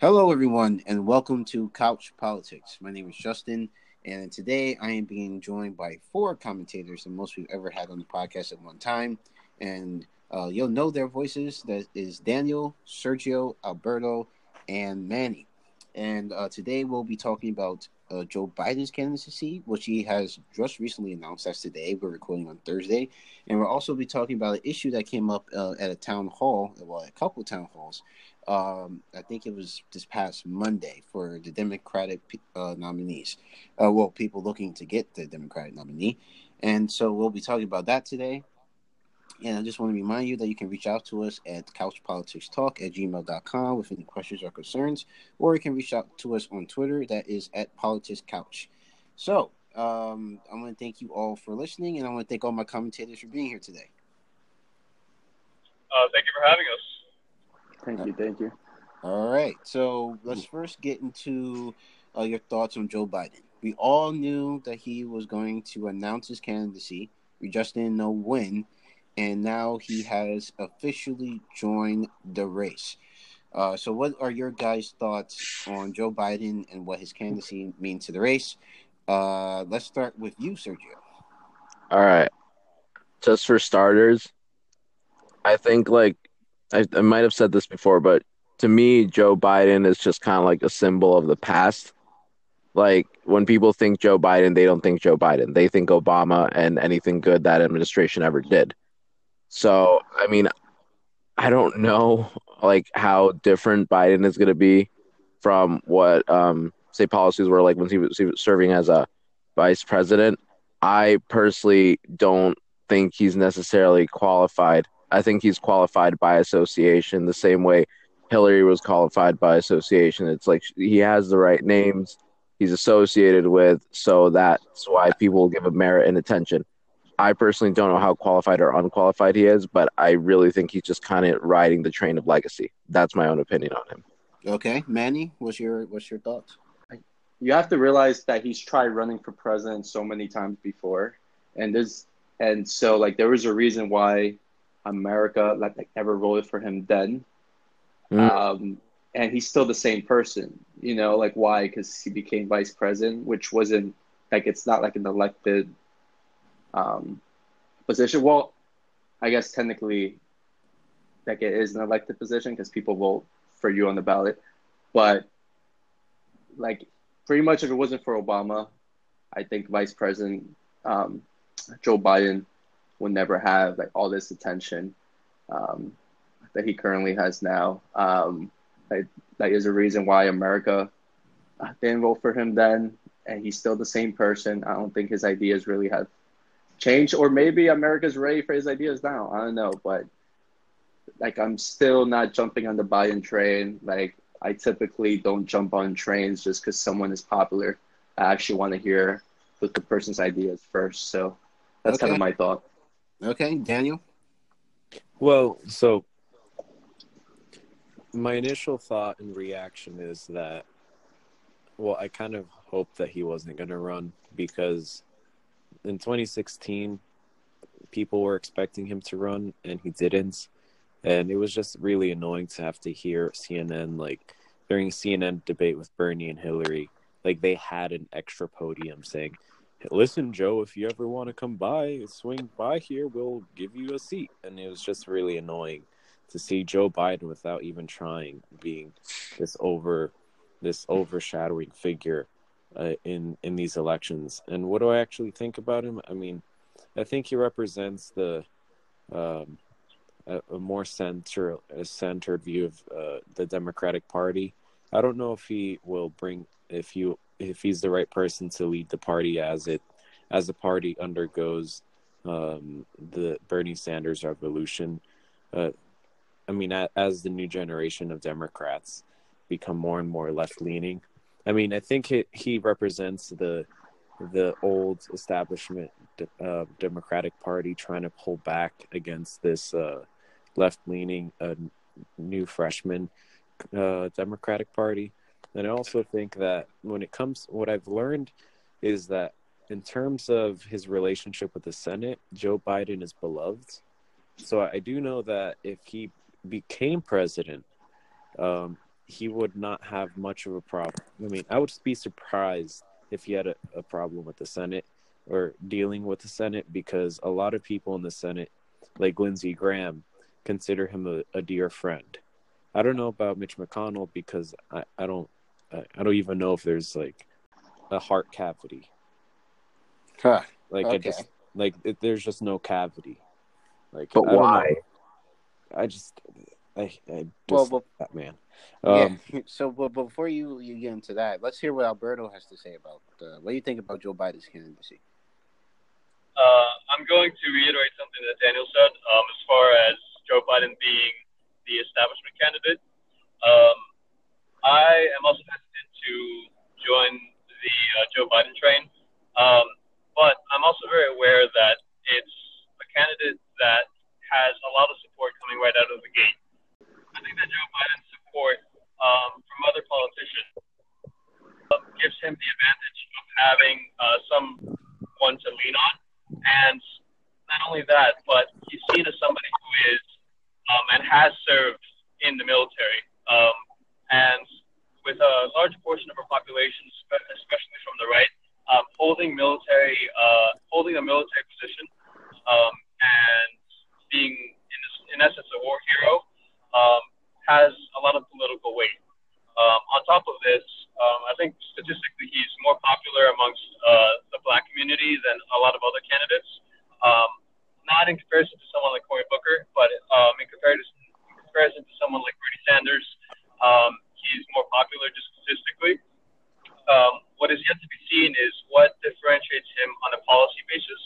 Hello, everyone, and welcome to Couch Politics. My name is Justin, and today I am being joined by four commentators, the most we've ever had on the podcast at one time. And uh, you'll know their voices. That is Daniel, Sergio, Alberto, and Manny. And uh, today we'll be talking about uh, Joe Biden's candidacy, which he has just recently announced. That's today. We're recording on Thursday, and we'll also be talking about an issue that came up uh, at a town hall, well, a couple town halls. Um, I think it was this past Monday for the Democratic uh, nominees. Uh, well, people looking to get the Democratic nominee, and so we'll be talking about that today. And I just want to remind you that you can reach out to us at couchpoliticstalk at gmail.com with any questions or concerns, or you can reach out to us on Twitter. That is at politicscouch. So um, I want to thank you all for listening, and I want to thank all my commentators for being here today. Uh, thank you for having us. Thank you. Thank you. All right. So let's first get into uh, your thoughts on Joe Biden. We all knew that he was going to announce his candidacy. We just didn't know when and now he has officially joined the race. Uh, so, what are your guys' thoughts on Joe Biden and what his candidacy means to the race? Uh, let's start with you, Sergio. All right. Just for starters, I think like I, I might have said this before, but to me, Joe Biden is just kind of like a symbol of the past. Like when people think Joe Biden, they don't think Joe Biden. They think Obama and anything good that administration ever did. So, I mean, I don't know like how different Biden is going to be from what um, say policies were like when he was, he was serving as a vice president. I personally don't think he's necessarily qualified. I think he's qualified by association the same way Hillary was qualified by association. It's like he has the right names he's associated with, so that's why people give him merit and attention. I personally don't know how qualified or unqualified he is, but I really think he's just kind of riding the train of legacy. That's my own opinion on him. Okay, Manny, what's your what's your thoughts? You have to realize that he's tried running for president so many times before, and this and so like there was a reason why America like, like never voted for him then, mm. um, and he's still the same person. You know, like why? Because he became vice president, which wasn't like it's not like an elected um, position. Well, I guess technically, like it is an elected position because people vote for you on the ballot. But like, pretty much, if it wasn't for Obama, I think Vice President um, Joe Biden would never have like all this attention um, that he currently has now. Um, like, that is a reason why America didn't vote for him then, and he's still the same person. I don't think his ideas really have changed, or maybe America's ready for his ideas now. I don't know, but like I'm still not jumping on the Biden train. Like I typically don't jump on trains just because someone is popular. I actually want to hear what the person's ideas first. So that's okay. kind of my thought. Okay, Daniel. Well, so my initial thought and reaction is that, well, I kind of hoped that he wasn't going to run because in 2016, people were expecting him to run and he didn't. And it was just really annoying to have to hear CNN, like during CNN debate with Bernie and Hillary, like they had an extra podium saying, Listen, Joe, if you ever want to come by, swing by here, we'll give you a seat. And it was just really annoying to see Joe Biden without even trying being this over this overshadowing figure uh, in in these elections. And what do I actually think about him? I mean, I think he represents the um, a, a, more center a centered view of uh, the Democratic Party. I don't know if he will bring if you if he's the right person to lead the party as it as the party undergoes um, the Bernie Sanders revolution. Uh, I mean, as the new generation of Democrats become more and more left leaning, I mean, I think it, he represents the the old establishment uh, Democratic Party trying to pull back against this uh, left leaning uh, new freshman uh, Democratic Party. And I also think that when it comes, what I've learned is that in terms of his relationship with the Senate, Joe Biden is beloved. So I do know that if he became president, um, he would not have much of a problem. I mean, I would be surprised if he had a, a problem with the Senate or dealing with the Senate because a lot of people in the Senate, like Lindsey Graham, consider him a, a dear friend. I don't know about Mitch McConnell because I, I don't I, I don't even know if there's like a heart cavity. Huh. Like Okay. I just like it, there's just no cavity. Like But I why? I just I I just Well, well, that man. Um, yeah. So, but before you you get into that, let's hear what Alberto has to say about uh, what do you think about Joe Biden's candidacy. Uh, I'm going to reiterate something that Daniel said um, as far as Joe Biden being the establishment candidate. Um, I am also hesitant to join the uh, Joe Biden train, um, but I'm also very aware that it's a candidate that has a lot of support coming right out of the gate. I think that Joe Biden's support um, from other politicians uh, gives him the advantage of having uh, someone to lean on. And not only that, but he's seen as somebody who is um, and has served in the military. Um, and with a large portion of our population, especially from the right, um, holding military, uh, holding a military position, um, and being in, in essence a war hero, um, has a lot of political weight. Um, on top of this, um, I think statistically he's more popular amongst uh, the black community than a lot of other candidates. Um, not in comparison to someone like Cory Booker, but in comparison in comparison to someone like Bernie Sanders, um, popular just statistically. Um, what is yet to be seen is what differentiates him on a policy basis.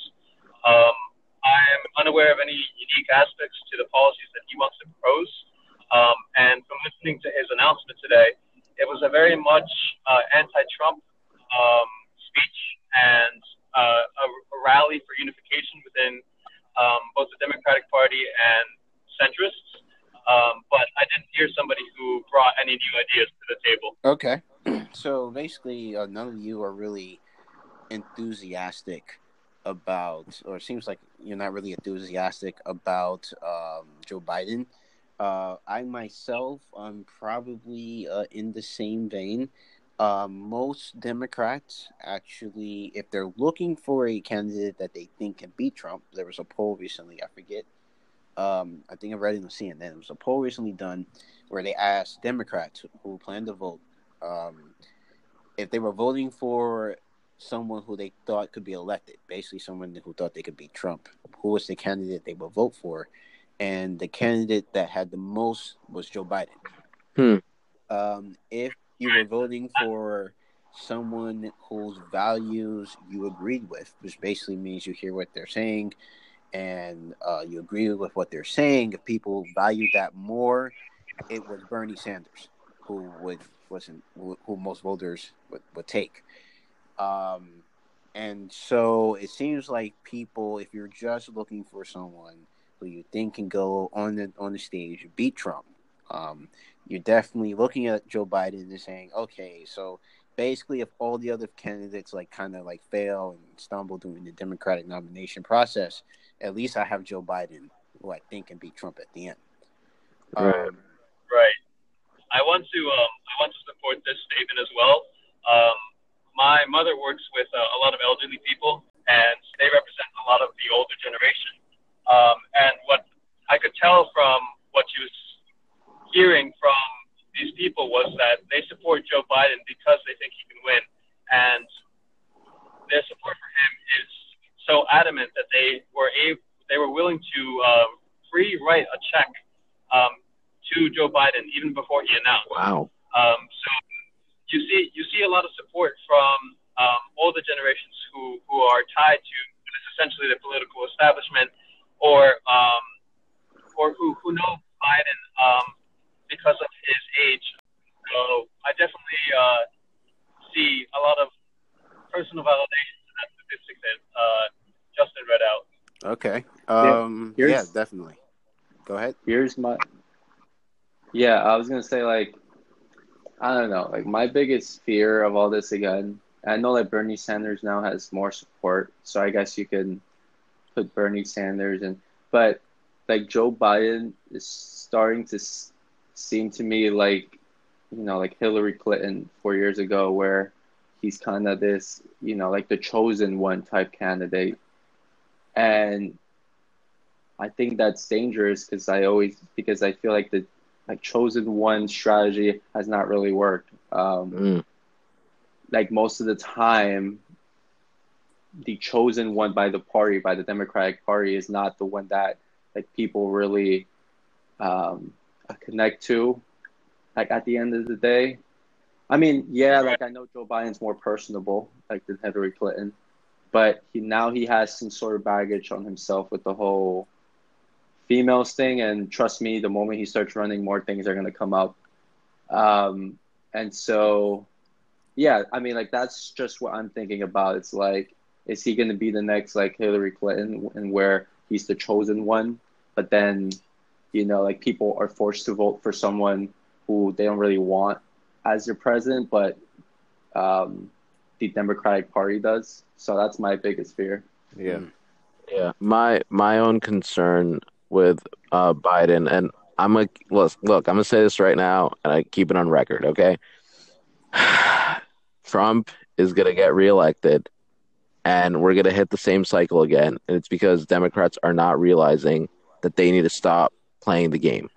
Um, I am unaware of any unique aspects to the policies that he wants to propose. Um, and from listening to his announcement today, it was a very much uh, anti-Trump um, speech and uh, a, a rally for unification within um, both the Democratic Party and centrists. Um, but I didn't hear somebody who brought any new ideas to the table. Okay. So basically, uh, none of you are really enthusiastic about, or it seems like you're not really enthusiastic about um, Joe Biden. Uh, I myself, I'm probably uh, in the same vein. Uh, most Democrats actually, if they're looking for a candidate that they think can beat Trump, there was a poll recently, I forget. Um, I think I read it on CNN. It was a poll recently done where they asked Democrats who plan to vote um, if they were voting for someone who they thought could be elected, basically someone who thought they could beat Trump, who was the candidate they would vote for? And the candidate that had the most was Joe Biden. Hmm. Um, if you were voting for someone whose values you agreed with, which basically means you hear what they're saying and uh, you agree with what they're saying, if people value that more, it was Bernie Sanders who would wasn't who most voters would, would take. Um, and so it seems like people, if you're just looking for someone who you think can go on the on the stage beat Trump, um, you're definitely looking at Joe Biden and saying, okay, so basically, if all the other candidates like kind of like fail and stumble during the Democratic nomination process, at least I have Joe Biden, who I think can beat Trump at the end. Um, Right. I want to um, I want to support this statement as well. Um, my mother works with uh, a lot of elderly people, and they represent a lot of the older generation. Um, and what I could tell from what she was hearing from these people was that they support Joe Biden because they think he can win, and their support for him is so adamant that they were able, they were willing to uh, free write a check um, to Joe Biden even before he announced. Wow. Um, so you see you see a lot of support from um, older generations who, who are tied to what is essentially the political establishment, or um, or who, who know Biden um, because of his age. So I definitely uh, see a lot of personal validation to that statistic that uh, Justin read out. okay. Um, here's- yeah, definitely. Go ahead. Here's my Yeah, I was gonna say like I don't know, like my biggest fear of all this again. I know that Bernie Sanders now has more support, so I guess you can put Bernie Sanders in, but like Joe Biden is starting to s- seem to me like you know, like Hillary Clinton four years ago, where he's kind of this, you know, like the chosen one type candidate. And I think that's dangerous because I always because I feel like the like chosen one strategy has not really worked. Um, Mm. Like most of the time, the chosen one by the party, by the Democratic Party, is not the one that like people really um, connect to. Like at the end of the day, I mean, yeah, like I know Joe Biden's more personable, like than Hillary Clinton, but he now he has some sort of baggage on himself with the whole females thing. And trust me, the moment he starts running, more things are gonna come up. Um, and so, yeah, I mean, like that's just what I'm thinking about. It's like, is he gonna be the next like Hillary Clinton, and where he's the chosen one, but then, you know, like people are forced to vote for someone who they don't really want as their president, but um, the Democratic Party does. So that's my biggest fear. Yeah. Yeah, my my own concern with uh, Biden, and I'm like, look, look, I'm gonna say this right now, and I keep it on record, okay? Trump is gonna get reelected, and we're gonna hit the same cycle again, and it's because Democrats are not realizing that they need to stop playing the game.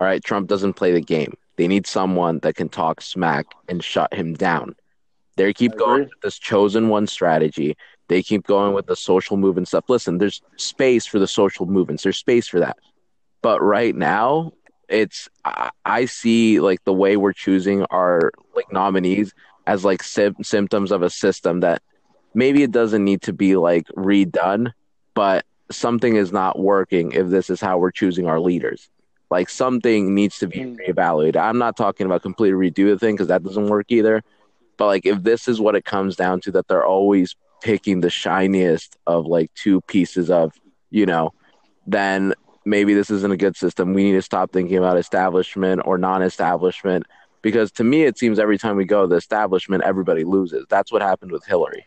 All right, Trump doesn't play the game. They need someone that can talk smack and shut him down. They keep going with this chosen one strategy. They keep going with the social movement stuff. Listen, there's space for the social movements. There's space for that. But right now, it's I, I see like the way we're choosing our like nominees as like sim- symptoms of a system that maybe it doesn't need to be like redone, but something is not working if this is how we're choosing our leaders. Like something needs to be Mm. reevaluated. I'm not talking about completely redo the thing because that doesn't work either. But like if this is what it comes down to, that they're always picking the shiniest of like two pieces of, you know, then maybe this isn't a good system. We need to stop thinking about establishment or non-establishment because to me it seems every time we go the establishment everybody loses. That's what happened with Hillary.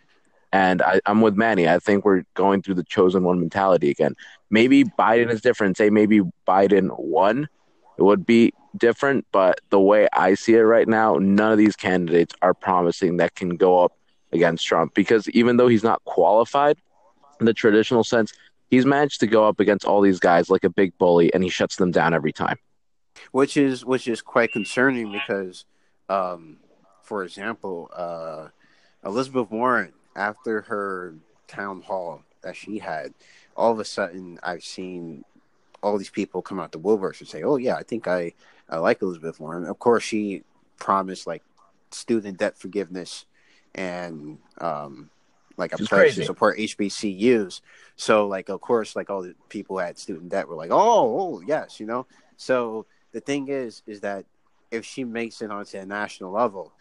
And I, I'm with Manny. I think we're going through the chosen one mentality again. Maybe Biden is different. Say maybe Biden won, it would be different. But the way I see it right now, none of these candidates are promising that can go up against Trump because even though he's not qualified in the traditional sense, he's managed to go up against all these guys like a big bully and he shuts them down every time. which is which is quite concerning because, um, for example, uh, Elizabeth Warren after her town hall that she had, all of a sudden I've seen all these people come out the woodworks and say, "Oh yeah, I think I I like Elizabeth Warren." Of course, she promised like student debt forgiveness and um, like a She's pledge to support HBCUs. So like of course like all the people who had student debt were like, "Oh, oh yes," you know. So the thing is, is that if she makes it onto a national level,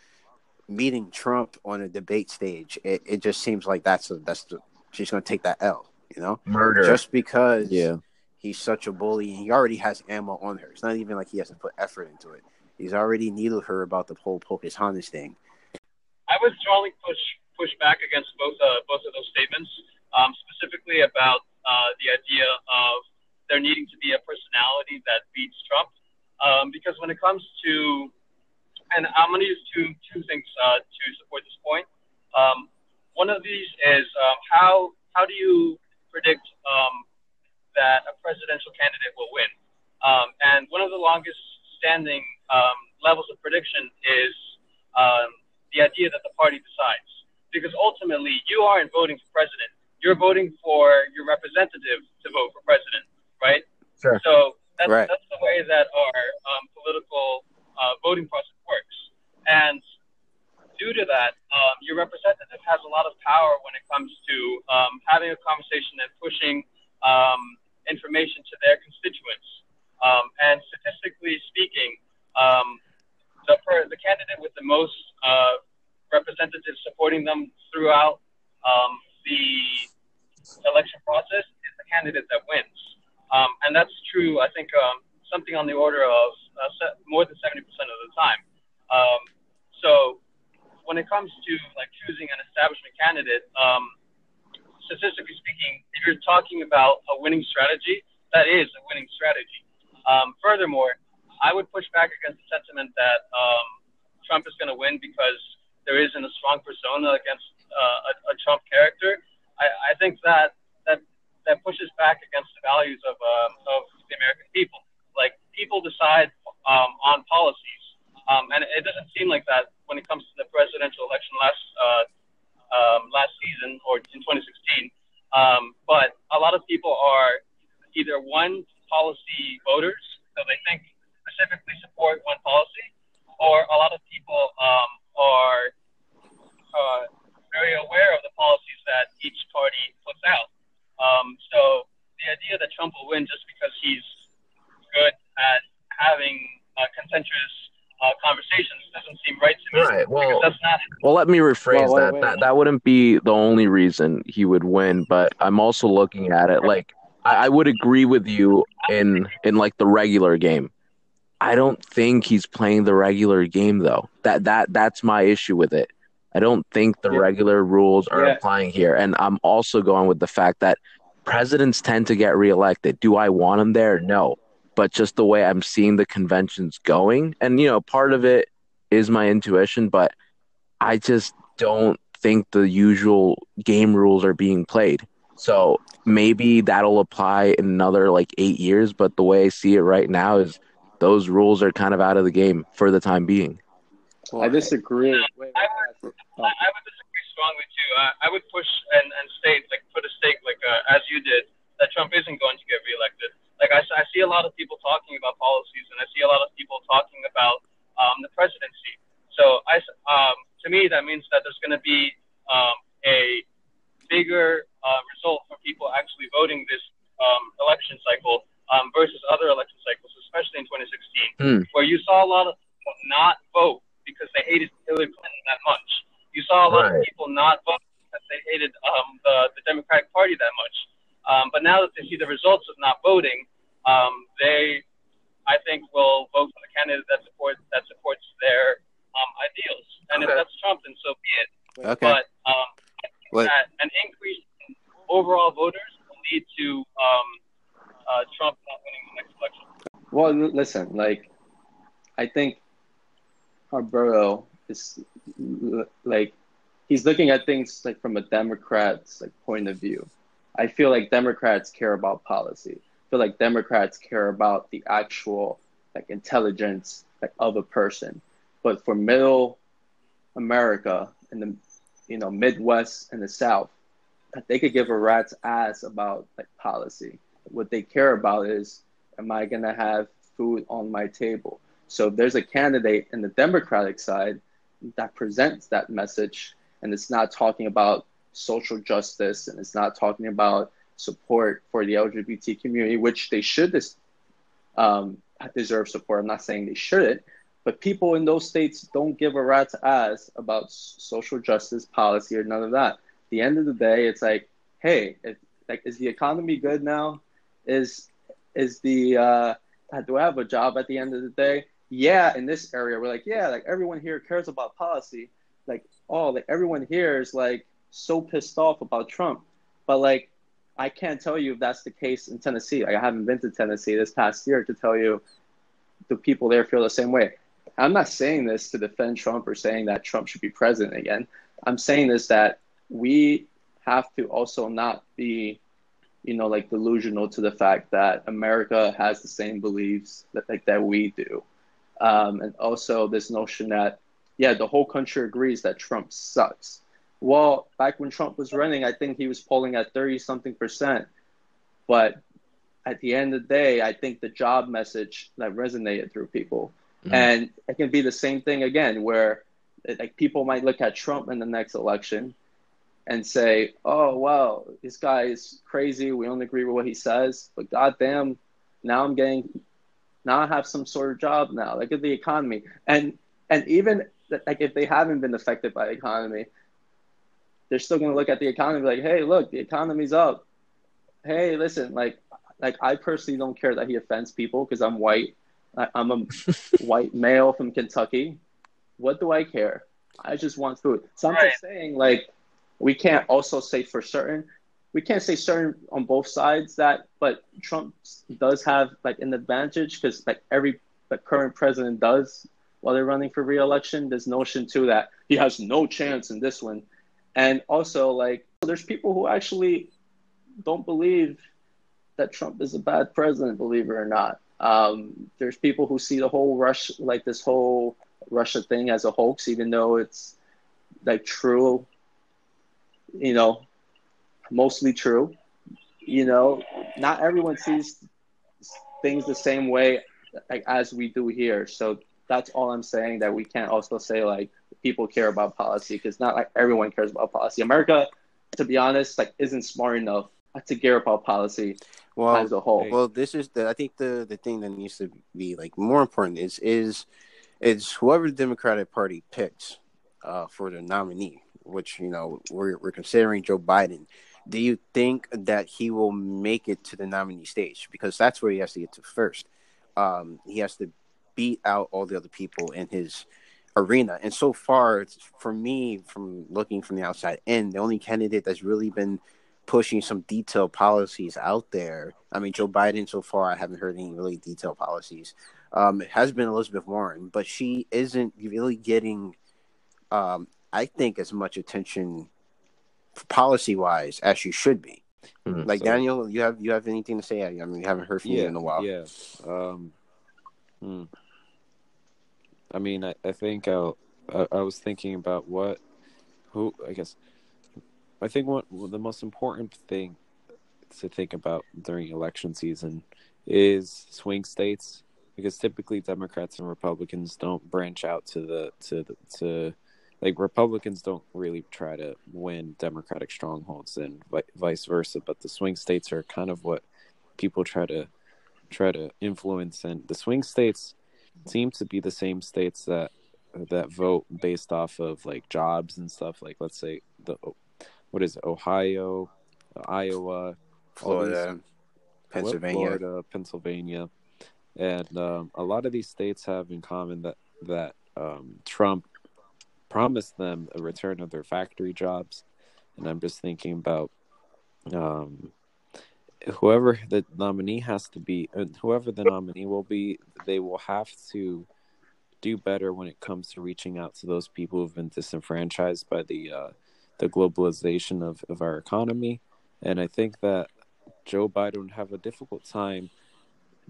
meeting Trump on a debate stage, it, it just seems like that's a, that's the, she's going to take that L, you know, Murder. just because Yeah. he's such a bully. And he already has ammo on her. It's not even like he has to put effort into it. He's already needled her about the whole Pocahontas thing. Would strongly push push back against both uh, both of those statements, um, specifically about uh, the idea of there needing to be a personality that beats Trump, um, because when it comes to, and I'm going to use two two things uh, to support this point. Um, one of these is um, how how do you predict um, that a presidential candidate will win? Um, and one of the longest standing levels of prediction is the idea that the party decides. Because ultimately, you aren't voting for president. You're voting for your representative to vote for president, right? Sure. So that's, Right. that's the way that our um, political uh, voting process works. And due to that, um, your representative has a lot of power when it comes to um, having a conversation and pushing um, information to their constituents. Um, and statistically speaking, um, the, the candidate with the most uh, representatives supporting them throughout um, the election process is the candidate that wins. Um, and that's true, I think, um, something on the order of uh, more than 70% of the time. Um, so when it comes to like choosing an establishment candidate, um, statistically speaking, if you're talking about a winning strategy, that is a winning strategy. Um, furthermore, I would push back against the sentiment that um, Trump is going to win because there isn't a strong persona against uh, a, a Trump character. I, I think that that that pushes back against the values of um, of the American people. Like people decide um, on policies, um, and it doesn't seem like that when it comes to the presidential election last uh, um, last season or in 2016. Um, but a lot of people are either one policy voters, so they think specifically support one policy, or a lot of people um, are uh, very aware of the policies that each party puts out. Um, so the idea that Trump will win just because he's good at having uh, contentious uh, conversations doesn't seem right to me. Right. Well, that's not. Well, let me rephrase Well, wait, that. wait, that. wait. That wouldn't be the only reason he would win, but I'm also looking at it like I, I would agree with you in in like the regular game. I don't think he's playing the regular game though. That that that's my issue with it. I don't think the Yeah. regular rules are Yeah. applying here, and I'm also going with the fact that presidents tend to get reelected. Do I want him there? No, but just the way I'm seeing the conventions going, and you know, part of it is my intuition, but I just don't think the usual game rules are being played. So maybe that'll apply in another like eight years, but the way I see it right now is those rules are kind of out of the game for the time being. I disagree. Wait, wait, I wait. I, I would disagree strongly too. I, I would push and, and state, like, put a stake, like, uh, as you did, that Trump isn't going to get reelected. Like, I, I see a lot of people talking about policies, and I see a lot of people talking about um, the presidency. So, I, s- um, to me, that means that there's going to be um, a bigger uh, result for people actually voting this um, election cycle um, versus other election cycles, especially in 2016, Hmm. Where you saw a lot of people not vote because they hated Hillary Clinton that much. You saw a lot of Right. people not vote because they hated um, the, the Democratic Party that much. Um, but now that they see the results of not voting, um, they, I think, will vote for the candidate that supports that supports their um, ideals. And Okay. if that's Trump, then so be it. Okay. But um, I think What- that an increase in overall voters will lead to um, uh, Trump not winning the next election. Well, l- listen, like, I think Alberto is l- like looking at things like from a Democrat's like point of view. I feel like Democrats care about policy. I feel like Democrats care about the actual like intelligence like of a person. But for middle America and the you know Midwest and the South, they could give a rat's ass about like policy. What they care about is, am I gonna have food on my table? So if there's a candidate in the Democratic side that presents that message, and it's not talking about social justice, and it's not talking about support for the LGBT community, which they should um, deserve support. I'm not saying they shouldn't, but people in those states don't give a rat's ass about social justice policy or none of that. At the end of the day, it's like, hey, like, is the economy good now? Is is the uh, do I have a job at the end of the day? Yeah, in this area, we're like, yeah, like everyone here cares about policy. Like, oh, like everyone here is like so pissed off about Trump. But like, I can't tell you if that's the case in Tennessee. Like, I haven't been to Tennessee this past year to tell you the people there feel the same way. I'm not saying this to defend Trump or saying that Trump should be president again. I'm saying this that we have to also not be, you know, like delusional to the fact that America has the same beliefs that like that we do, um, and also this notion that yeah, the whole country agrees that Trump sucks. Well, back when Trump was running, I think he was polling at thirty something percent, but at the end of the day, I think the job message that resonated through people. Mhm. And it can be the same thing again, where like people might look at Trump in the next election and say, "Oh, well, this guy is crazy. We don't agree with what he says, but goddamn, now I'm getting, now I have some sort of job now. Look at the economy, and and even like if they haven't been affected by the economy, they're still going to look at the economy like, hey, look, the economy's up. Hey, listen, like like I personally don't care that he offends people because I'm white. I, I'm a white male from Kentucky. What do I care? I just want food. So I'm Right. just saying, like, we can't also say for certain. We can't say certain on both sides that, but Trump does have like an advantage because like every the current president does while they're running for reelection. This notion too that he has no chance in this one, and also like there's people who actually don't believe that Trump is a bad president, believe it or not. Um, there's people who see the whole rush, like this whole Russia thing, as a hoax, even though it's like true, you know, mostly true. You know, not everyone sees things the same way like, as we do here. So that's all I'm saying. That we can't also say like people care about policy because not like everyone cares about policy. America, to be honest, like isn't smart enough to care about policy well, as a whole. Well, this is the I think the the thing that needs to be like more important is is is whoever the Democratic Party picks uh, for the nominee, which you know we're we're considering Joe Biden. Do you think that he will make it to the nominee stage? Because that's where he has to get to first. Um, he has to beat out all the other people in his arena. And so far, for me, from looking from the outside in, the only candidate that's really been pushing some detailed policies out there. I mean, Joe Biden so far, I haven't heard any really detailed policies. Um, it has been Elizabeth Warren, but she isn't really getting, um, I think, as much attention policy wise as she should be. Mm-hmm. Like so, Daniel, you have you have anything to say? I mean, we haven't heard from yeah, you in a while. Yeah. Um, hmm. I mean, I, I think I'll, I, I was thinking about what, who I guess I think what the most important thing to think about during election season is swing states because typically Democrats and Republicans don't branch out to the to the, to like Republicans don't really try to win Democratic strongholds and vice versa, but the swing states are kind of what people try to try to influence, and the swing states seem to be the same states that that vote based off of like jobs and stuff. Like let's say the what is it, Ohio, Iowa, Florida, Pennsylvania, Florida, Pennsylvania, and um, a lot of these states have in common that that um, Trump promised them a return of their factory jobs, and I'm just thinking about um, whoever the nominee has to be, and whoever the nominee will be, they will have to do better when it comes to reaching out to those people who've been disenfranchised by the uh, the globalization of, of our economy. And I think that Joe Biden would have a difficult time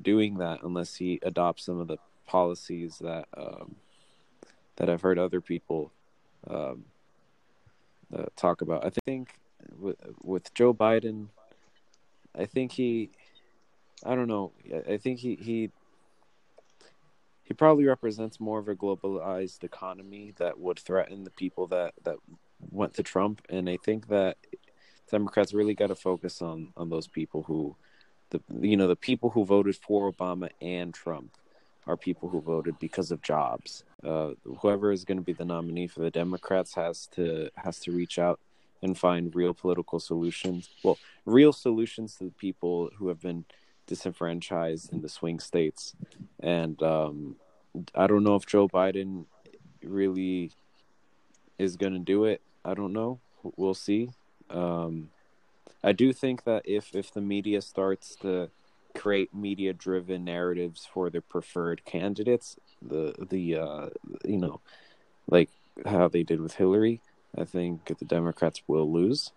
doing that unless he adopts some of the policies that um, that I've heard other people um, uh, talk about. I think with, with Joe Biden, I think he, I don't know, I think he he he probably represents more of a globalized economy that would threaten the people that that went to Trump, and I think that Democrats really got to focus on on those people who, the you know the people who voted for Obama and Trump are people who voted because of jobs. Uh, whoever is going to be the nominee for the Democrats has to has to reach out and find real political solutions. Well, real solutions to the people who have been disenfranchised in the swing states. And um, I don't know if Joe Biden really is going to do it. I don't know. We'll see. Um, I do think that if if the media starts to create media driven narratives for their preferred candidates, the the uh, you know, like how they did with Hillary, I think the Democrats will lose.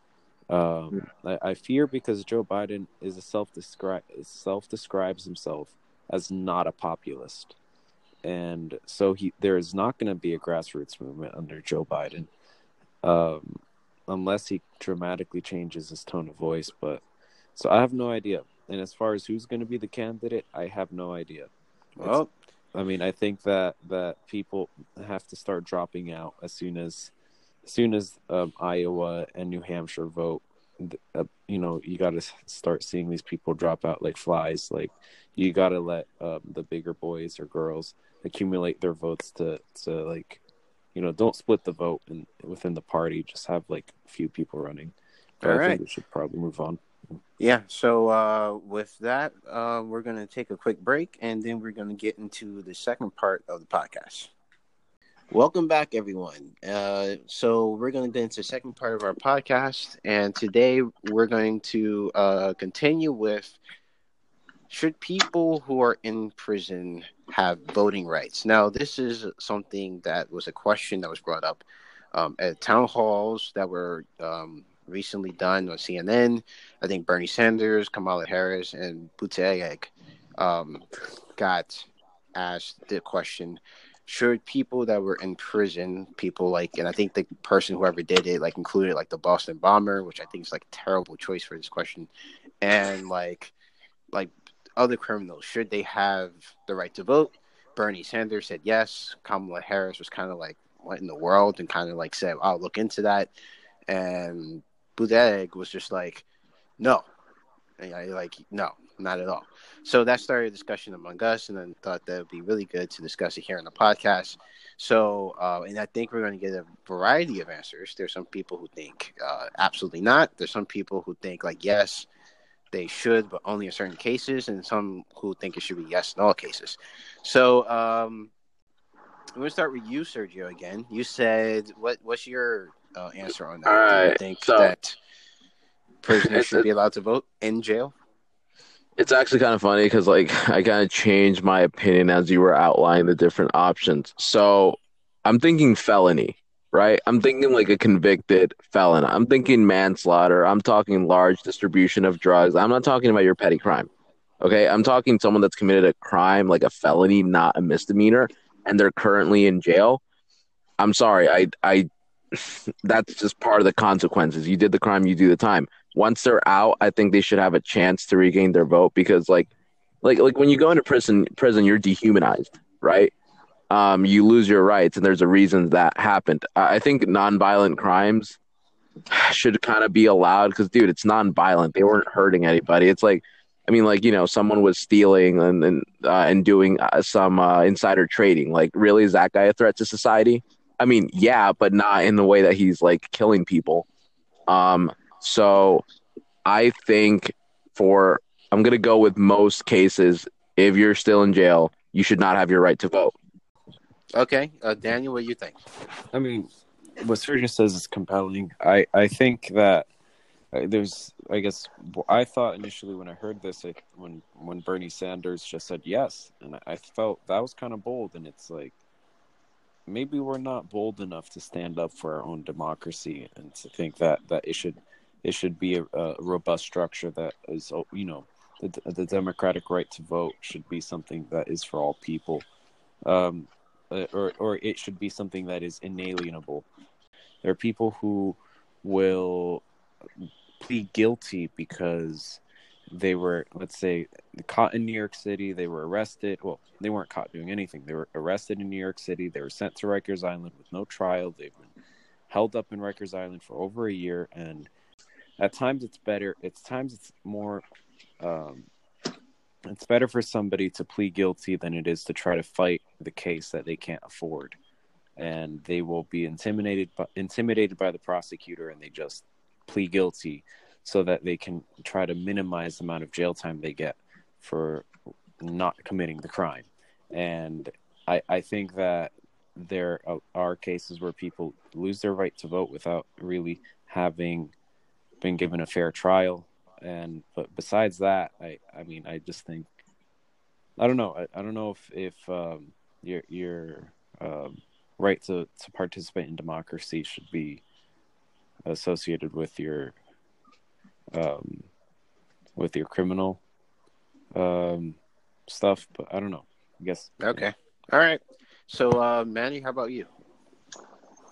Um, I, I, fear because Joe Biden is a self describe self describes himself as not a populist, and so he there is not going to be a grassroots movement under Joe Biden um, unless he dramatically changes his tone of voice. But so I have no idea. And as far as who's going to be the candidate, I have no idea. Well, it's, I mean, I think that that people have to start dropping out as soon as as soon as um, Iowa and New Hampshire vote. Uh, you know, you got to start seeing these people drop out like flies. Like, you got to let um, the bigger boys or girls accumulate their votes to to like you know, don't split the vote in, within the party. Just have like a few people running. But All I right. think we should probably move on. Yeah. So uh, with that, uh, we're going to take a quick break, and then we're going to get into the second part of the podcast. Welcome back, everyone. Uh, so we're going to get into the second part of our podcast, and today we're going to uh, continue with should people who are in prison have voting rights? Now, this is something that was a question that was brought up um, at town halls that were um, recently done on CNN. I think Bernie Sanders, Kamala Harris, and Buttigieg um, got asked the question: Should people that were in prison, people like, and I think the person whoever did it, like, included like the Boston bomber, which I think is like a terrible choice for this question, and like, like other criminals, should they have the right to vote? Bernie Sanders said yes. Kamala Harris was kind of like, what in the world? And kind of like said, I'll look into that. And Buttigieg was just like, no. I like, no, not at all. So that started a discussion among us, and then thought that would be really good to discuss it here on the podcast. So, uh, and I think we're going to get a variety of answers. There's some people who think uh, absolutely not. There's some people who think like yes, they should, but only in certain cases, and some who think it should be yes in all cases. So, um, I'm going to start with you, Sergio. Again, you said what? What's your uh, answer on that? All right, Do you think so- that prisoners should be allowed to vote in jail? It's actually kind of funny because like I kind of changed my opinion as you were outlining the different options. So I'm thinking felony, right? I'm thinking like a convicted felon. I'm thinking manslaughter. I'm talking large distribution of drugs. I'm not talking about your petty crime. Okay, I'm talking someone that's committed a crime like a felony, not a misdemeanor, and they're currently in jail. I'm sorry, I I that's just part of the consequences. You did the crime, you do the time. Once they're out, I think they should have a chance to regain their vote because like like like when you go into prison prison you're dehumanized, right? Um, you lose your rights and there's a reason that happened. I think nonviolent crimes should kind of be allowed because dude, it's nonviolent. They weren't hurting anybody. It's like I mean, like you know, someone was stealing and and uh, and doing uh, some uh, insider trading. Like, really, is that guy a threat to society? I mean, yeah, but not in the way that he's like killing people. Um, so I think for I'm gonna go with most cases. If you're still in jail, you should not have your right to vote. Okay, uh, Daniel, what do you think? I mean, what Sergio says is compelling. I, I think that uh, there's, I guess, I thought initially when I heard this, I, when when Bernie Sanders just said yes, and I, I felt that was kind of bold, and it's like maybe we're not bold enough to stand up for our own democracy and to think that that it should it should be a, a robust structure that is, you know, the the democratic right to vote should be something that is for all people. Um, uh, or or it should be something that is inalienable. There are people who will plead guilty because they were, let's say, caught in New York City. They were arrested. Well, they weren't caught doing anything. They were arrested in New York City. They were sent to Rikers Island with no trial. They've been held up in Rikers Island for over a year, and at times it's better. At times it's more. Um, it's better for somebody to plead guilty than it is to try to fight the case that they can't afford and they will be intimidated by, intimidated by the prosecutor and they just plead guilty so that they can try to minimize the amount of jail time they get for not committing the crime and i i think that there are cases where people lose their right to vote without really having been given a fair trial and but besides that, I I mean I just think I don't know I, I don't know if if um, your your um, right to to participate in democracy should be associated with your um, with your criminal um, stuff, but I don't know. I guess Okay, all right. So, uh, Manny, how about you?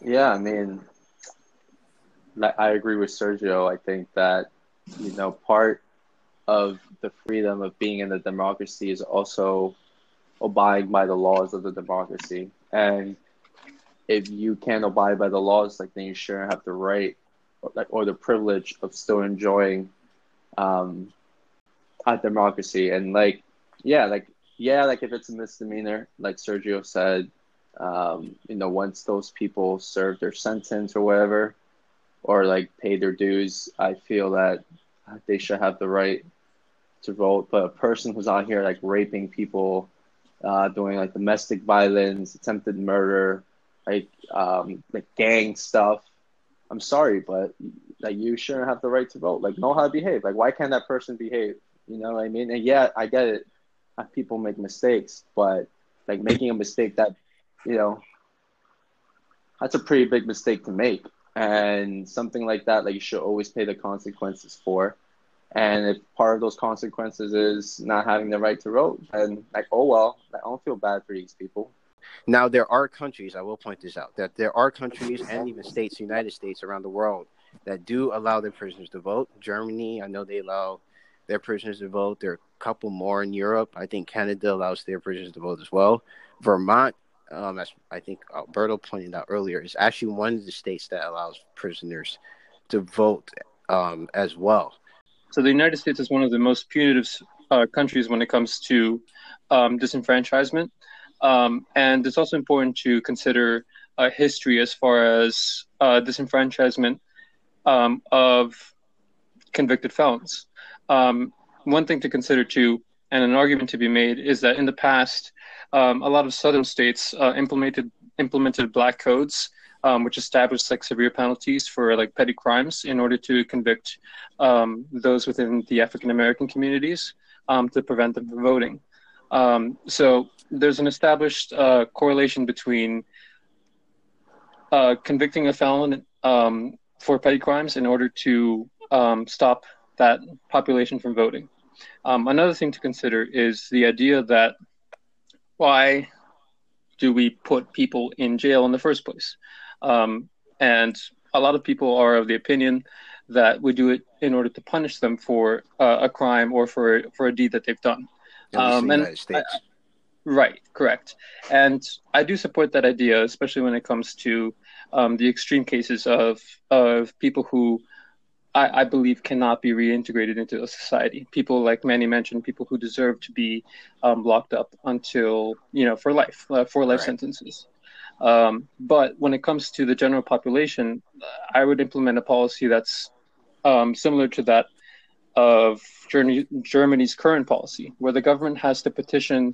Yeah, I mean, like, I agree with Sergio. I think that you know part of the freedom of being in the democracy is also abiding by the laws of the democracy. And if you can't abide by the laws, like then you shouldn't have the right or, like, or the privilege of still enjoying um, a democracy. And like, yeah, like yeah, like if it's a misdemeanor, like Sergio said, um, you know, once those people serve their sentence or whatever, or like pay their dues, I feel that they should have the right to vote. But a person who's out here like raping people, uh, doing like domestic violence, attempted murder, like um, like gang stuff, I'm sorry, but like you shouldn't have the right to vote. Like know how to behave. Like why can't that person behave You know what I mean? And yeah, I get it. People make mistakes, but like making a mistake that, you know, that's a pretty big mistake to make. And something like that, like you should always pay the consequences for. And if part of those consequences is not having the right to vote, then like, oh well, I don't feel bad for these people. Now, there are countries, I will point this out, that there are countries and even states, United States around the world, that do allow their prisoners to vote. Germany, I know they allow their prisoners to vote. There are a couple more in Europe. I think Canada allows their prisoners to vote as well. Vermont, um, as I think Alberto pointed out earlier, is actually one of the states that allows prisoners to vote um, as well. So the United States is one of the most punitive uh, countries when it comes to um, disenfranchisement. Um, and it's also important to consider uh, history as far as uh, disenfranchisement um, of convicted felons. Um, one thing to consider too, and an argument to be made, is that in the past, um, a lot of southern states uh, implemented implemented black codes, um, which established like severe penalties for like petty crimes in order to convict um, those within the African American communities um, to prevent them from voting. Um, so there's an established uh, correlation between uh, convicting a felon um, for petty crimes in order to stop that population from voting. Another thing to consider is the idea that why do we put people in jail in the first place? Um, and a lot of people are of the opinion that we do it in order to punish them for uh, a crime or for for a deed that they've done. Um, and I, right, correct. And I do support that idea, especially when it comes to um, the extreme cases of of people who I, I, believe cannot be reintegrated into a society. People like Manny mentioned, people who deserve to be um, locked up until you know for life, uh, for life right. sentences. Um, but when it comes to the general population, I would implement a policy that's um, similar to that of Germany, Germany's current policy, where the government has to petition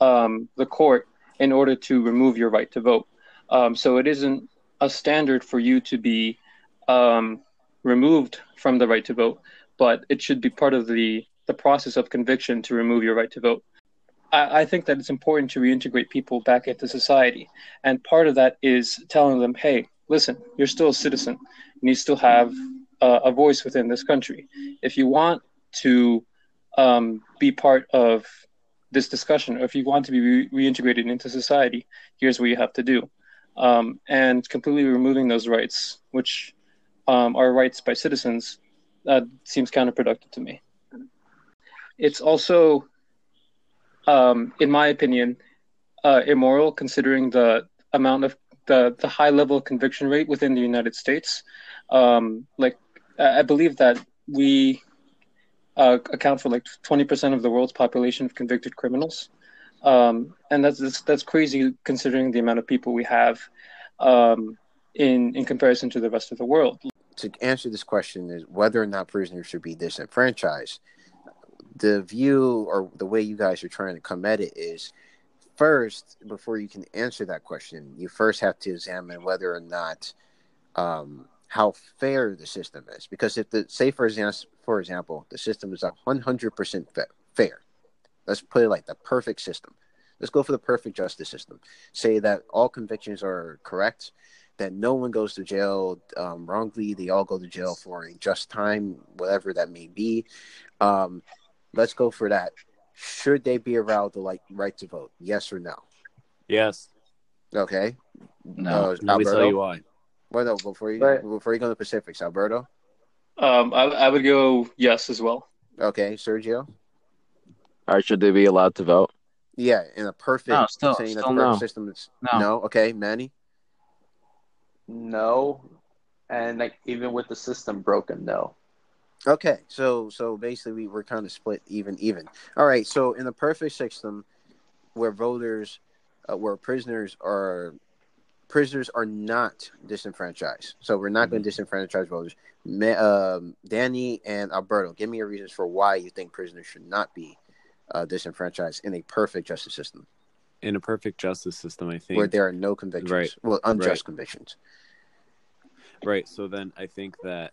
um, the court in order to remove your right to vote. Um, so it isn't a standard for you to be um, removed from the right to vote, but it should be part of the, the process of conviction to remove your right to vote. I, I think that it's important to reintegrate people back into society. And part of that is telling them, hey, listen, you're still a citizen and you still have a voice within this country. If you want to um, be part of this discussion, or if you want to be re- reintegrated into society, here's what you have to do. Um, and completely removing those rights, which um, are rights by citizens, uh, seems counterproductive to me. It's also, um, in my opinion, uh, immoral considering the amount of the, the high level conviction rate within the United States. Um, like, I believe that we uh, account for like 20% of the world's population of convicted criminals. Um, and that's, that's, that's crazy considering the amount of people we have um, in in comparison to the rest of the world to answer this question is whether or not prisoners should be disenfranchised. The view or the way you guys are trying to come at it is first, before you can answer that question, you first have to examine whether or not um, how fair the system is. Because if the say for example, for example, the system is one hundred percent fair, let's put it like the perfect system. Let's go for the perfect justice system. Say that all convictions are correct that no one goes to jail um, wrongly. They all go to jail for a just time, whatever that may be. Um, let's go for that. Should they be allowed the like right to vote? Yes or no? Yes. Okay. No. Uh, Let me tell you why. Well, no, before you right. before you go to the Pacifics, Alberto. Um, I, I would go yes as well. Okay, Sergio. All right, should they be allowed to vote? Yeah, in a perfect no, still, saying still that the perfect no. system is no. no. Okay, Manny. No, and like even with the system broken, no. Okay, so so basically we're kind of split even even. All right, so in a perfect system where voters, uh, where prisoners are prisoners are not disenfranchised, so we're not going to mm-hmm. disenfranchise voters. um, Danny and Alberto, give me your reasons for why you think prisoners should not be uh, disenfranchised in a perfect justice system in a perfect justice system, I think where there are no convictions, right? Well, unjust right. convictions. Right. So then I think that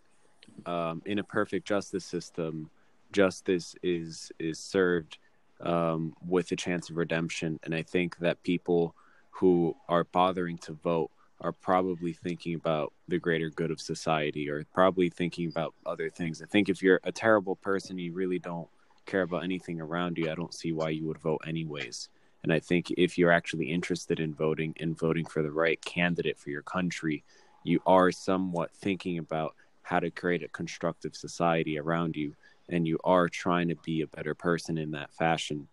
um, in a perfect justice system, justice is is served um, with a chance of redemption. And I think that people who are bothering to vote are probably thinking about the greater good of society or probably thinking about other things. I think if you're a terrible person, you really don't care about anything around you. I don't see why you would vote anyways. And I think if you're actually interested in voting and voting for the right candidate for your country, you are somewhat thinking about how to create a constructive society around you and you are trying to be a better person in that fashion.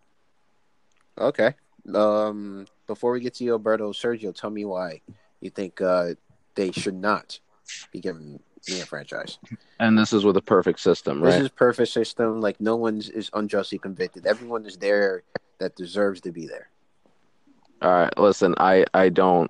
Okay. Um, before we get to you, Alberto, Sergio, tell me why you think uh, they should not be given the franchise. And this is with a perfect system, right? This is perfect system. Like no one is unjustly convicted. Everyone is there that deserves to be there. All right, listen, I I don't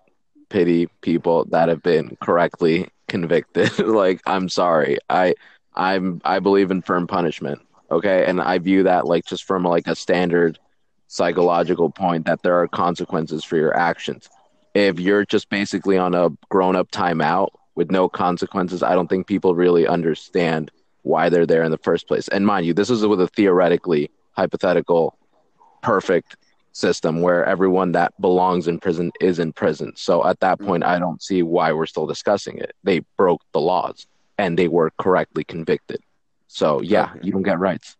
pity people that have been correctly convicted. like I'm sorry. I I'm I believe in firm punishment. Okay, and I view that like just from like a standard psychological point that there are consequences for your actions. If you're just basically on a grown up timeout with no consequences, I don't think people really understand why they're there in the first place. And mind you, this is with a theoretically hypothetical perfect system where everyone that belongs in prison is in prison. So at that point, I don't see why we're still discussing it. They broke the laws and they were correctly convicted. So yeah, you don't get rights.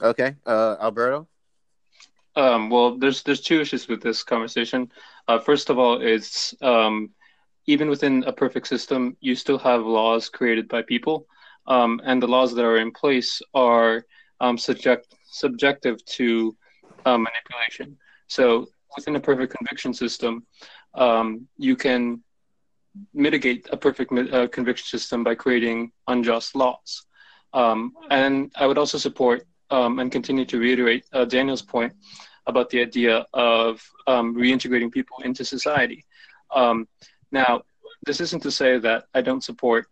Okay, uh, Alberto. Um, well, there's there's two issues with this conversation. Uh, first of all, it's um, even within a perfect system, you still have laws created by people, um, and the laws that are in place are um, subject subjective to uh, manipulation. So within a perfect conviction system, um, you can mitigate a perfect uh, conviction system by creating unjust laws. Um, and I would also support um, and continue to reiterate uh, Daniel's point about the idea of um, reintegrating people into society. Um, now, this isn't to say that I don't support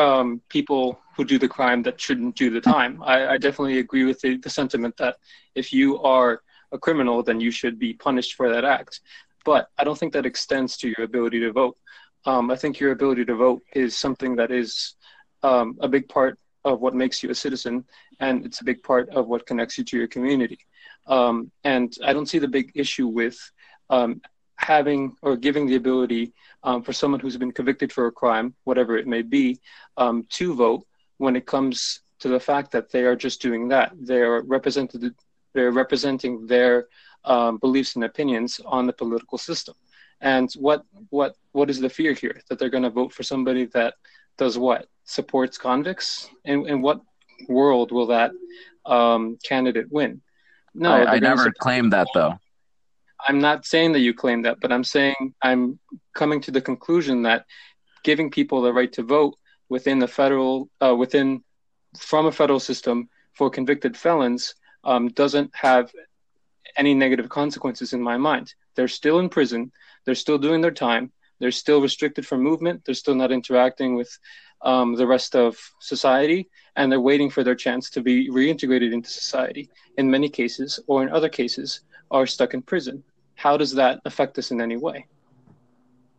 um, people who do the crime that shouldn't do the time. I, I definitely agree with the, the, sentiment that if you are a criminal, then you should be punished for that act. But I don't think that extends to your ability to vote. Um, I think your ability to vote is something that is um, a big part of what makes you a citizen, and it's a big part of what connects you to your community. Um, and I don't see the big issue with um, having or giving the ability um, for someone who's been convicted for a crime, whatever it may be, um, to vote when it comes to the fact that they are just doing that. They're represented. They're representing their um, beliefs and opinions on the political system. And what what what is the fear here? That they're going to vote for somebody that does what? Supports convicts? In in what world will that um, candidate win? No, I, I never claimed that though. I'm not saying that you claim that, but I'm saying I'm coming to the conclusion that giving people the right to vote within the federal, uh, within from a federal system for convicted felons um, doesn't have any negative consequences in my mind. They're still in prison. They're still doing their time. They're still restricted from movement. They're still not interacting with um, the rest of society, and they're waiting for their chance to be reintegrated into society. In many cases, or in other cases, are stuck in prison. How does that affect us in any way?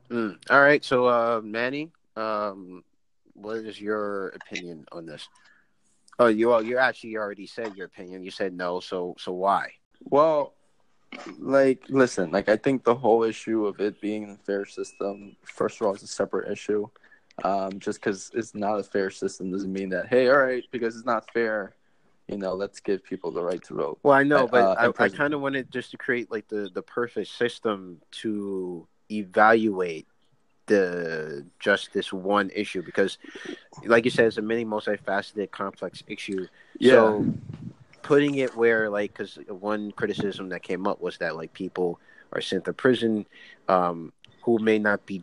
Mm. All right, so uh, Manny, um, what is your opinion on this? Oh, you well, you actually already said your opinion. You said no, so so why? Well, like listen, like I think the whole issue of it being a fair system, first of all, is a separate issue. Um, just because it's not a fair system doesn't mean that hey, all right, because it's not fair, you know, let's give people the right to vote. Well, I know, but uh, I, I kind of wanted just to create like the the perfect system to evaluate the just this one issue because, like you said, it's a many multifaceted, complex issue. Yeah. So putting it where like because one criticism that came up was that like people are sent to prison um, who may not be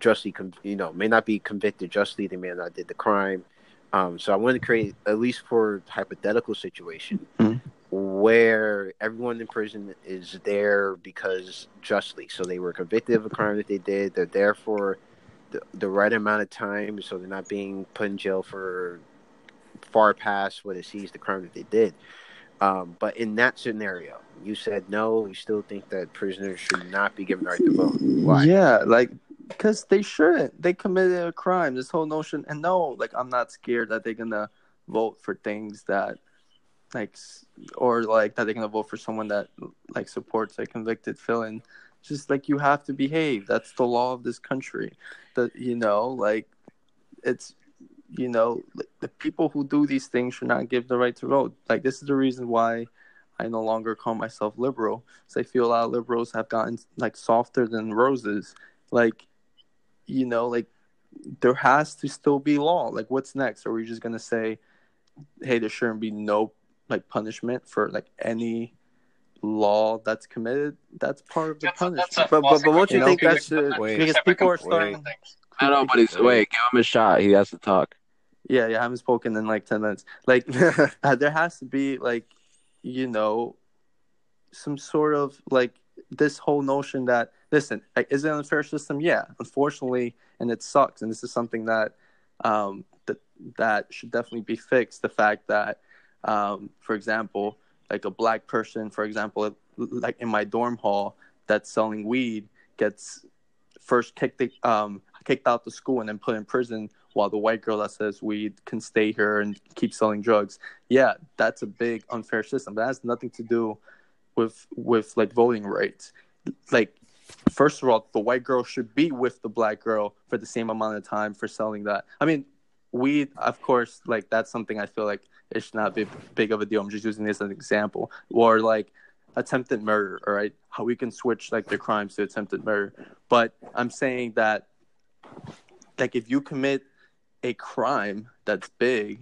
justly, you know, may not be convicted justly. They may not did the crime. Um, so I want to create at least for hypothetical situation mm-hmm. where everyone in prison is there because justly. So they were convicted of a crime that they did. They're there for the, the right amount of time, so they're not being put in jail for far past what it sees the crime that they did. Um, but in that scenario, you said no. You still think that prisoners should not be given the right to vote. Why? Yeah, like because they shouldn't. They committed a crime. This whole notion, and no, like I'm not scared that they're gonna vote for things that like or like that they're gonna vote for someone that like supports a convicted felon. Just like you have to behave. That's the law of this country. That you know, like it's you know the people who do these things should not give the right to vote. Like this is the reason why I no longer call myself liberal. So I feel a lot of liberals have gotten like softer than roses. Like you know, like there has to still be law. Like what's next? Are we just gonna say, hey, there shouldn't be no like punishment for like any law that's committed, that's part of the That's punishment. that's a But but, but what you You think know, that should? Because people are starting. things. I know, but he's wait. Give him a shot. He has to talk. Yeah, yeah, I haven't spoken in like ten minutes. Like, there has to be like, you know, some sort of like this whole notion that listen, is it an unfair system? Yeah, unfortunately, and it sucks. And this is something that um that that should definitely be fixed. The fact that, um, for example, like a black person, for example, like in my dorm hall that's selling weed gets first kicked um kicked out the school and then put in prison while the white girl that says weed can stay here and keep selling drugs. Yeah, that's a big unfair system. That has nothing to do with with like voting rights. Like first of all, the white girl should be with the black girl for the same amount of time for selling that. I mean, weed, of course, like that's something I feel like it should not be big of a deal. I'm just using this as an example. Or like attempted murder, all right? How we can switch like the crimes to attempted murder. But I'm saying that like if you commit a crime that's big,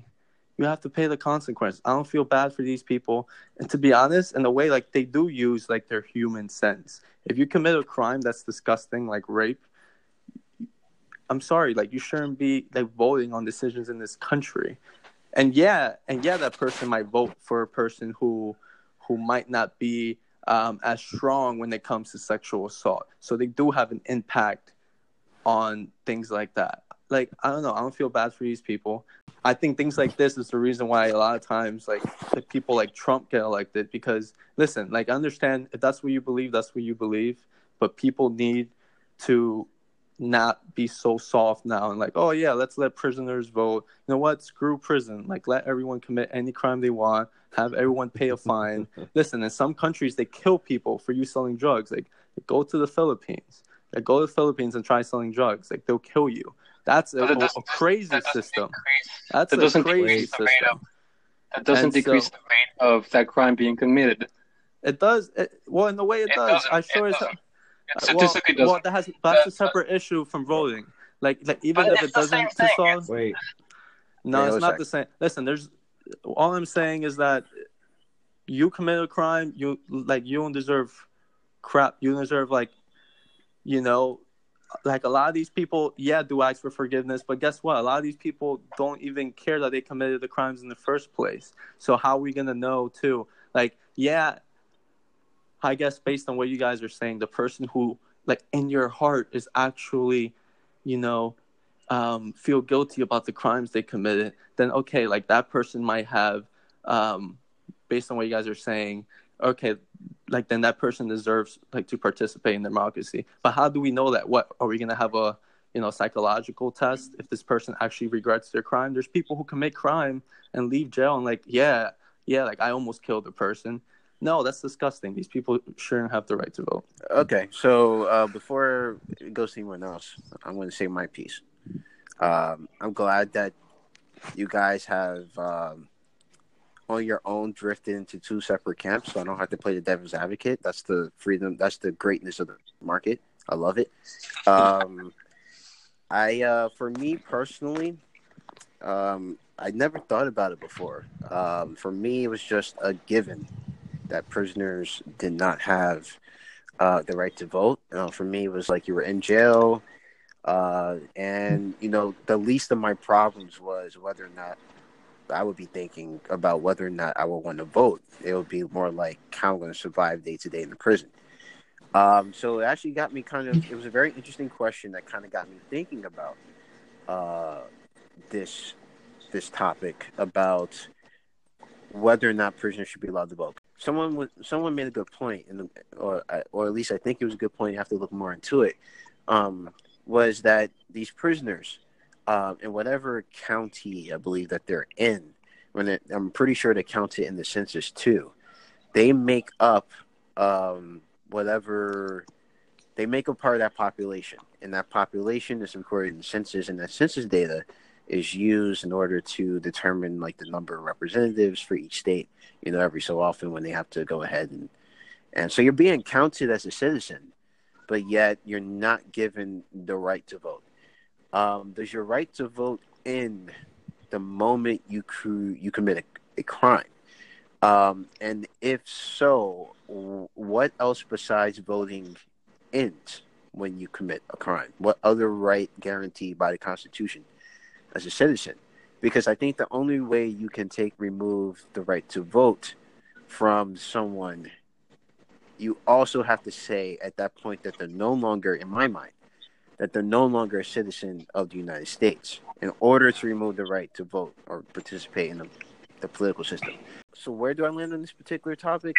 you have to pay the consequence. I don't feel bad for these people. And to be honest, in a way, like they do use like their human sense. If you commit a crime that's disgusting, like rape, I'm sorry, like you shouldn't be like voting on decisions in this country. And yeah, and yeah, that person might vote for a person who who might not be um, as strong when it comes to sexual assault. So they do have an impact on things like that. Like I don't know, I don't feel bad for these people. I think things like this is the reason why a lot of times like, people like Trump get elected because listen, like I understand if that's what you believe, that's what you believe, but people need to not be so soft now and like, oh yeah, let's let prisoners vote. You know what? Screw prison. Like let everyone commit any crime they want, have everyone pay a fine. listen, in some countries they kill people for you selling drugs. Like go to the Philippines. Like go to the Philippines and try selling drugs. Like they'll kill you. That's a, a, crazy that system. increase- That's that doesn't crazy decrease the rate of that doesn't And so- the rate of that crime being committed. It does. It, well, in the way it, It does. I sure it as hell. doesn't. It Uh, well, well, doesn't. that has that's a That- separate issue from voting. Like, like even if it doesn't same to thing. solve. Wait, No, Wait, it's not sec. the same. Listen, there's all I'm saying is that you commit a crime, you like you don't deserve crap. You deserve like, you know, like a lot of these people, yeah, do ask for forgiveness, but guess what? A lot of these people don't even care that they committed the crimes in the first place. So how are we gonna know too? Like, yeah, I guess based on what you guys are saying, the person who like in your heart is actually, you know, um, feel guilty about the crimes they committed, then okay, like that person might have, um, based on what you guys are saying, okay, like then that person deserves like to participate in democracy. But how do we know that? What are we gonna have a you know psychological test if this person actually regrets their crime? There's people who commit crime and leave jail and like yeah, yeah, like I almost killed a person. No, that's disgusting. These people shouldn't have the right to vote. Okay, so uh, before it goes to anyone else, I'm going to say my piece. Um, I'm glad that you guys have um, on your own drifted into two separate camps, so I don't have to play the devil's advocate. That's the freedom. That's the greatness of the market. I love it. Um, I, uh, for me personally, um, I never thought about it before. Um, for me, it was just a given that prisoners did not have uh, the right to vote. Uh, for me, it was like you were in jail, uh, and you know the least of my problems was whether or not I would be thinking about whether or not I would want to vote. It would be more like how I'm going to survive day to day in the prison. Um, so it actually got me kind of. It was a very interesting question that kind of got me thinking about uh, this this topic about whether or not prisoners should be allowed to vote. Someone was, someone made a good point, or or at least I think it was a good point. You have to look more into it. Um, was that these prisoners, um, in whatever county I believe that they're in, when it, I'm pretty sure they count it in the census too. They make up um, whatever they make up part of that population, and that population is recorded in the census, and that census data is used in order to determine like the number of representatives for each state. You know, every so often when they have to go ahead and and so you're being counted as a citizen, but yet you're not given the right to vote. Um, does your right to vote end the moment you you commit a, a crime? Um, and if so, what else besides voting ends when you commit a crime? What other right guaranteed by the Constitution as a citizen? Because I think the only way you can take remove the right to vote from someone you also have to say at that point that they're no longer, in my mind, that they're no longer a citizen of the United States in order to remove the right to vote or participate in the, the political system. So, where do I land on this particular topic?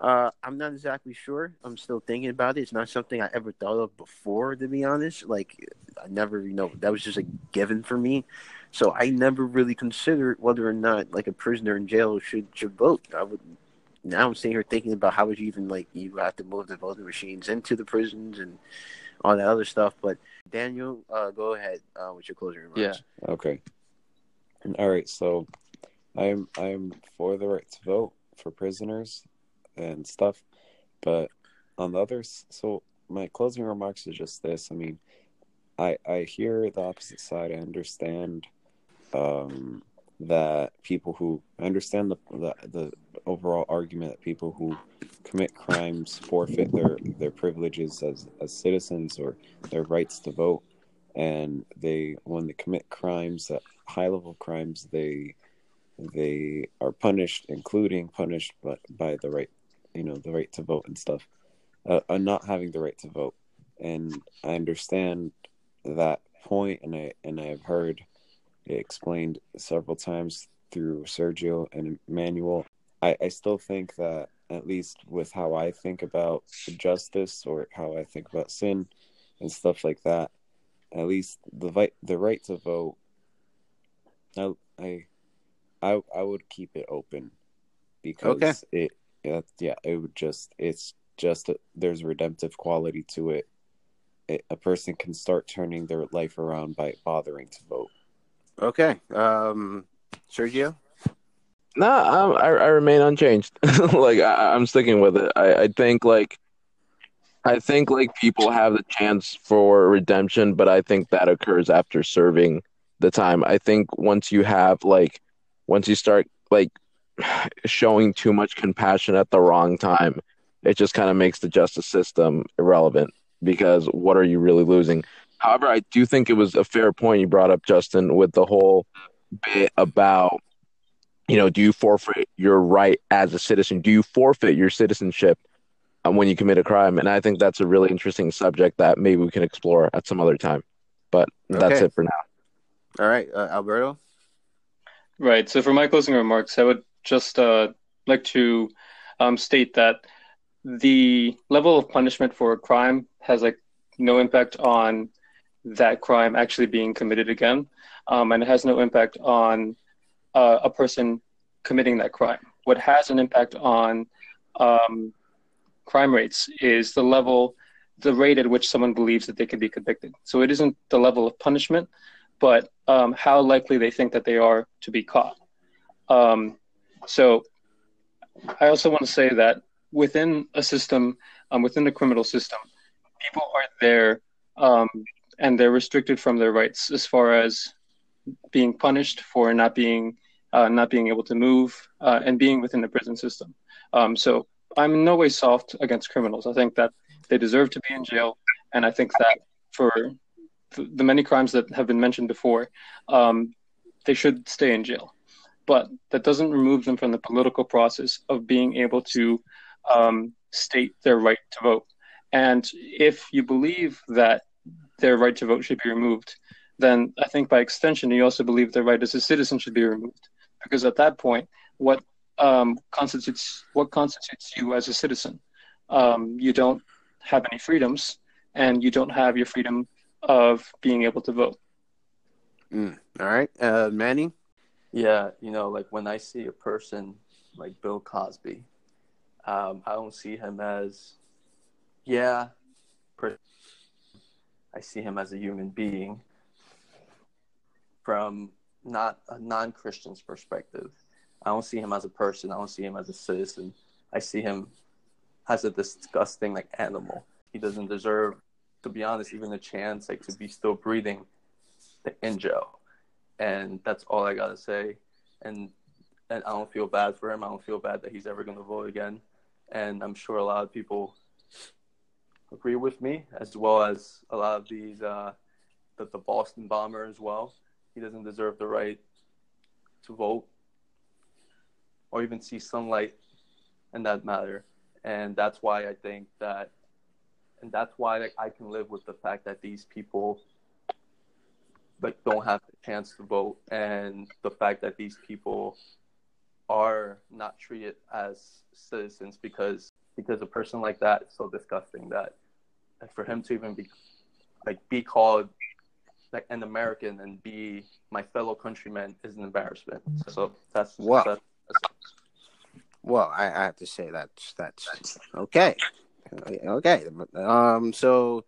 Uh, I'm not exactly sure. I'm still thinking about it. It's not something I ever thought of before, to be honest. Like, I never, you know, that was just a given for me. So I never really considered whether or not, like, a prisoner in jail should should vote. I would now I'm sitting here thinking about how would you even like you have to move the voting machines into the prisons and all that other stuff. But Daniel, uh, go ahead uh, with your closing remarks. Yeah. Okay. All right. So, I'm I'm for the right to vote for prisoners and stuff, but on the others, so my closing remarks is just this. I mean, I I hear the opposite side. I understand. Um, that people who I understand the, the, the overall argument that people who commit crimes forfeit their their privileges as as citizens or their rights to vote and they when they commit crimes that high level crimes they they are punished including punished by, by the right you know the right to vote and stuff uh, uh, not having the right to vote and i understand that point and i and i've heard it explained several times through Sergio and Emmanuel. I, I still think that, at least with how I think about justice or how I think about sin and stuff like that, at least the vi- the right to vote, I, I, I, I would keep it open because Okay. it, it, yeah, it would just, it's just, a, there's a redemptive quality to it. it. A person can start turning their life around by bothering to vote. Okay. Um, Sergio. No, I, I remain unchanged. like I, I'm sticking with it. I, I think like I think like people have the chance for redemption, but I think that occurs after serving the time. I think once you have like once you start like showing too much compassion at the wrong time, it just kind of makes the justice system irrelevant because what are you really losing? However, I do think it was a fair point you brought up, Justin, with the whole bit about you know, do you forfeit your right as a citizen? Do you forfeit your citizenship um, when you commit a crime? And I think that's a really interesting subject that maybe we can explore at some other time. But that's Okay. it for now. All right, uh, Alberto. Right. So for my closing remarks, I would just uh, like to um, state that the level of punishment for a crime has like no impact on that crime actually being committed again, um, and it has no impact on uh, a person committing that crime. What has an impact on um, crime rates is the level, the rate at which someone believes that they can be convicted. So it isn't the level of punishment, but um, how likely they think that they are to be caught. Um, so I also want to say that within a system, um, within the criminal system, people are there um, and they're restricted from their rights as far as being punished for not being uh, not being able to move uh, and being within the prison system. Um, so I'm in no way soft against criminals. I think that they deserve to be in jail, and I think that for th- the many crimes that have been mentioned before, um, they should stay in jail. But that doesn't remove them from the political process of being able to um, state their right to vote. And if you believe that their right to vote should be removed, then I think by extension you also believe their right as a citizen should be removed. Because at that point, what um, constitutes what constitutes you as a citizen? Um, you don't have any freedoms, and you don't have your freedom of being able to vote. Mm. All right, uh, Manny. Yeah, you know, like when I see a person like Bill Cosby, um, I don't see him as, yeah, per- I see him as a human being from not a non Christian's perspective. I don't see him as a person. I don't see him as a citizen. I see him as a disgusting like animal. He doesn't deserve, to be honest, even a chance like to be still breathing in jail. And that's all I gotta say. And and I don't feel bad for him. I don't feel bad that he's ever gonna vote again. And I'm sure a lot of people agree with me, as well as a lot of these uh, the, the Boston bomber as well. He doesn't deserve the right to vote or even see sunlight in that matter. And that's why I think that, and that's why I can live with the fact that these people like don't have the chance to vote, and the fact that these people are not treated as citizens because because a person like that is so disgusting that for him to even be like be called like an American and be my fellow countryman is an embarrassment. So that's Wow. that's, Well, I, I have to say that's that's okay. Okay. Um. So,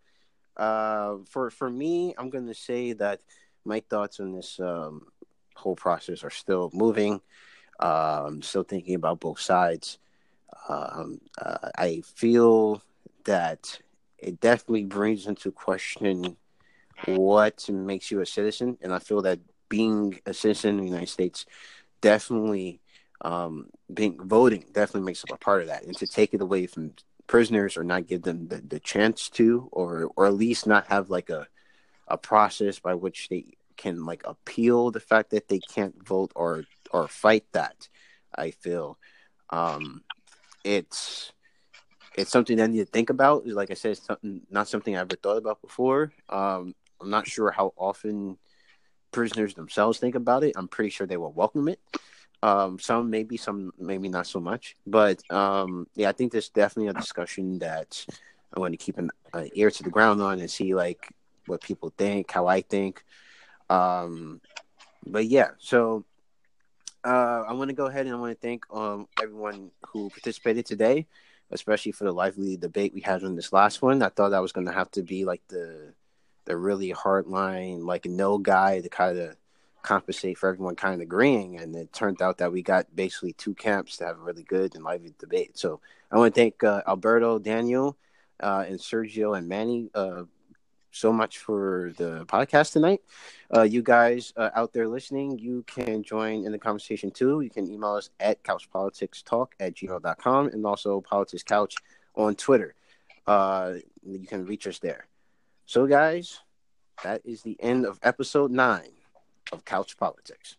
uh, for for me, I'm going to say that my thoughts on this um whole process are still moving. Um, still thinking about both sides. Um, uh, I feel that it definitely brings into question what makes you a citizen, and I feel that being a citizen in the United States definitely um, being voting definitely makes up a part of that, and to take it away from prisoners or not give them the, the chance to, or or at least not have like a a process by which they can like appeal the fact that they can't vote or or fight that. I feel um, it's it's something I need to think about. Like I said, it's something not something I ever thought about before. Um, I'm not sure how often prisoners themselves think about it. I'm pretty sure they will welcome it. Um, some maybe, some maybe not so much. But um, yeah, I think there's definitely a discussion that I'm going to keep an uh, ear to the ground on and see like what people think, how I think. Um, but yeah, so uh, I want to go ahead and I want to thank um, everyone who participated today, especially for the lively debate we had on this last one. I thought I was going to have to be like the the really hard line, like no guy to kind of compensate for everyone kind of agreeing. And it turned out that we got basically two camps to have a really good and lively debate. So I want to thank uh, Alberto, Daniel, uh, and Sergio and Manny uh, so much for the podcast tonight. Uh, you guys uh, out there listening, you can join in the conversation too. You can email us at couchpoliticstalk at gmail.com and also politics couch on Twitter. Uh, you can reach us there. So, guys, that is the end of episode nine of Couch Politics.